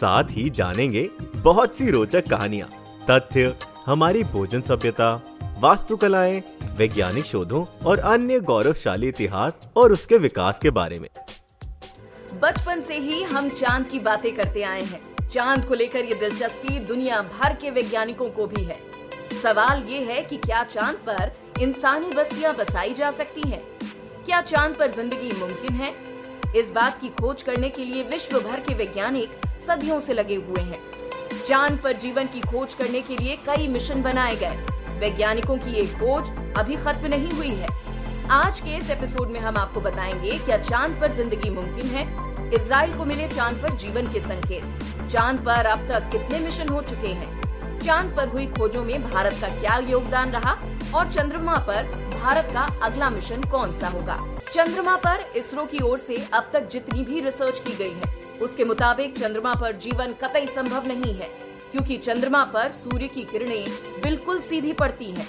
साथ ही जानेंगे बहुत सी रोचक कहानियाँ, तथ्य, हमारी भोजन सभ्यता, वास्तुकलाएँ, वैज्ञानिक शोधों और अन्य गौरवशाली इतिहास और उसके विकास के बारे में। बचपन से ही हम चाँद की बातें करते आए हैं। चाँद को लेकर ये दिलचस्पी दुनिया भर के वैज्ञानिकों को भी है। सवाल ये है कि क्या चाँद पर इंसानी बस्तियाँ बसाई जा सकती हैं? क्या चाँद पर ज़िंदगी मुमकिन है? इस बात की खोज करने के लिए विश्व भर के वैज्ञानिक सदियों से लगे हुए हैं। चाँद पर जीवन की खोज करने के लिए कई मिशन बनाए गए। वैज्ञानिकों की ये खोज अभी खत्म नहीं हुई है। आज के इस एपिसोड में हम आपको बताएँगे क्या चाँद पर ज़िंदगी मुमकिन है। इसराइल को मिले चाँद पर जीवन के संकेत। चाँद पर अब तक कितने मिशन हो चुके हैं? चाँद पर हुई खोजों में भारत का क्या योगदान रहा और चंद्रमा पर भारत का अगला मिशन कौन सा होगा चंद्रमा पर इसरो की ओर से अब तक जितनी भी रिसर्च की गई है, उसके मुताबिक चंद्रमा पर जीवन कतई संभव नहीं है, क्योंकि चंद्रमा पर सूर्य की किरणें बिल्कुल सीधी पड़ती हैं।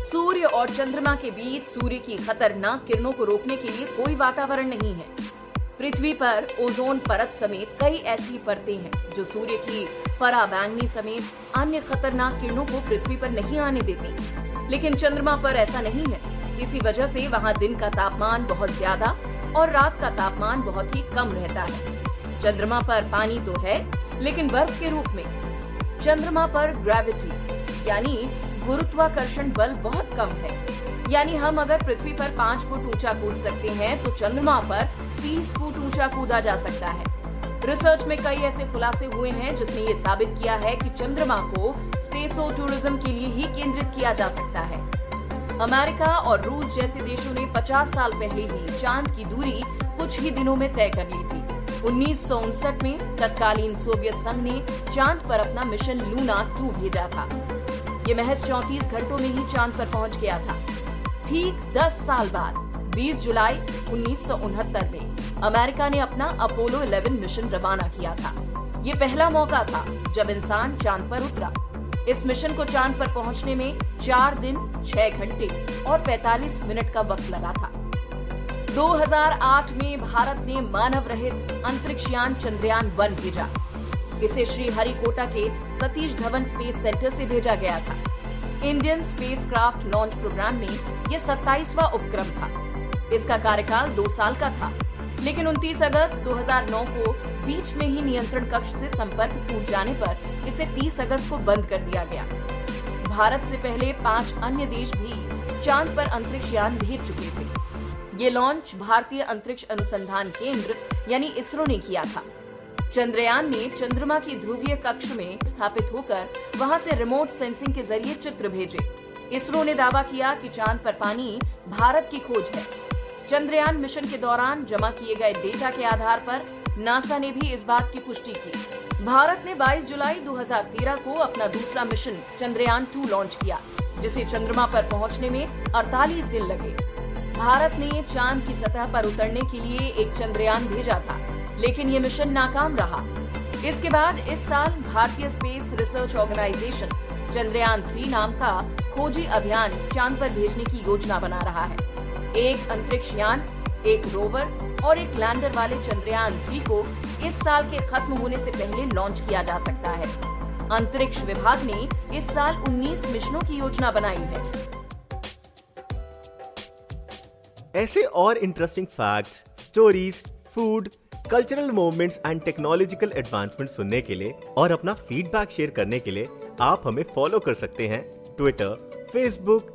सूर्य और चंद्रमा के बीच सूर्य की खतरनाक किरणों को रोकने के लिए कोई वातावरण नहीं है पृथ्वी पर ओजोन परत समेत कई ऐसी परतें हैं, जो सूर्य की पराबैंगनी समेत अन्य खतरनाक किरणों को पृथ्वी पर नहीं आने देती। लेकिन चंद्रमा पर ऐसा नहीं है। इसी वजह से वहाँ दिन का तापमान बहुत ज़्यादा और रात का तापमान बहुत ही कम रहता है। चंद्रमा पर पानी तो है, लेकिन बर्फ़ के रूप में। चंद्रमा पर ग्रेविटी यानी गुरुत्वाकर्षण बल बहुत कम है। यानी हम अगर पृथ्वी पर पाँच फुट ऊँचा कूद सकते हैं तो चंद्रमा पर तीस फुट ऊँचा कूदा जा सकता है। रिसर्च में कई ऐसे खुलासे हुए हैं जिसने ये साबित किया है कि चंद्रमा को स्पेसो टूरिज़्म के लिए ही केंद्रित किया जा सकता है। अमेरिका और रूस जैसे देशों ने 50 साल पहले ही चाँद की दूरी कुछ ही दिनों में तय कर ली थी। उन्नीस में तत्कालीन सोवियत संघ ने चाँद पर अपना मिशन लूना टू भेजा था। ये महज चौतीस घंटों में ही चाँद पर पहुँच गया था। ठीक 10 साल बाद 20 जुलाई उन्नीस सौ उनहत्तर में। अमेरिका ने अपना अपोलो 11 मिशन रवाना किया था। ये पहला मौका था जब इंसान चाँद पर उतरा। इस मिशन को चाँद पर पहुँचने में चार दिन, छह घंटे और 45 मिनट का वक्त लगा था। 2008 में भारत ने मानव रहित अंतरिक्ष यान चंद्रयान वन भेजा। इसे श्री हरिकोटा के सतीश धवन स्पेस सेंटर से भेजा गया था। Indian spacecraft launch programme में यह सत्ताईसवा उपक्रम था। इसका कार्यकाल दो साल का था। लेकिन 29 अगस्त 2009 को बीच में ही नियंत्रण कक्ष से संपर्क टूट जाने पर इसे 30 अगस्त को बंद कर दिया गया। भारत से पहले पाँच अन्य देश भी चाँद पर अंतरिक्ष यान भेज चुके थे। ये लॉन्च भारतीय अंतरिक्ष अनुसंधान केंद्र, यानी इसरो ने किया था। चंद्रयान ने चंद्रमा की ध्रुवीय कक्ष में स्थापित होकर वहाँ से रिमोट सेंसिंग के ज़रिए चित्र भेजे। इसरो ने दावा किया कि चाँद पर पानी भारत की खोज है। चंद्रयान मिशन के दौरान जमा किए गए डेटा के आधार पर नासा ने भी इस बात की पुष्टि की। भारत ने 22 जुलाई 2013 को अपना दूसरा मिशन चंद्रयान 2 लॉन्च किया, जिसे चंद्रमा पर पहुँचने में 48 दिन लगे। भारत ने चाँद की सतह पर उतरने के लिए एक चंद्रयान भेजा था, लेकिन ये मिशन नाकाम रहा। इसके बाद इस साल भारतीय space research organisation Chandrayaan three नाम का खोजी अभियान चाँद पर भेजने की योजना बना रहा है। एक अंतरिक्ष यान एक रोवर और एक लैंडर वाले चंद्रयान थ्री को इस साल के खत्म होने से पहले लॉन्च किया जा सकता है। अंतरिक्ष विभाग ने इस साल 19 मिशनों की योजना बनाई है। ऐसे और interesting facts, stories food cultural movements and technological advancement सुनने के लिए और अपना फीडबैक शेयर करने के लिए आप हमें फॉलो कर सकते हैं Twitter Facebook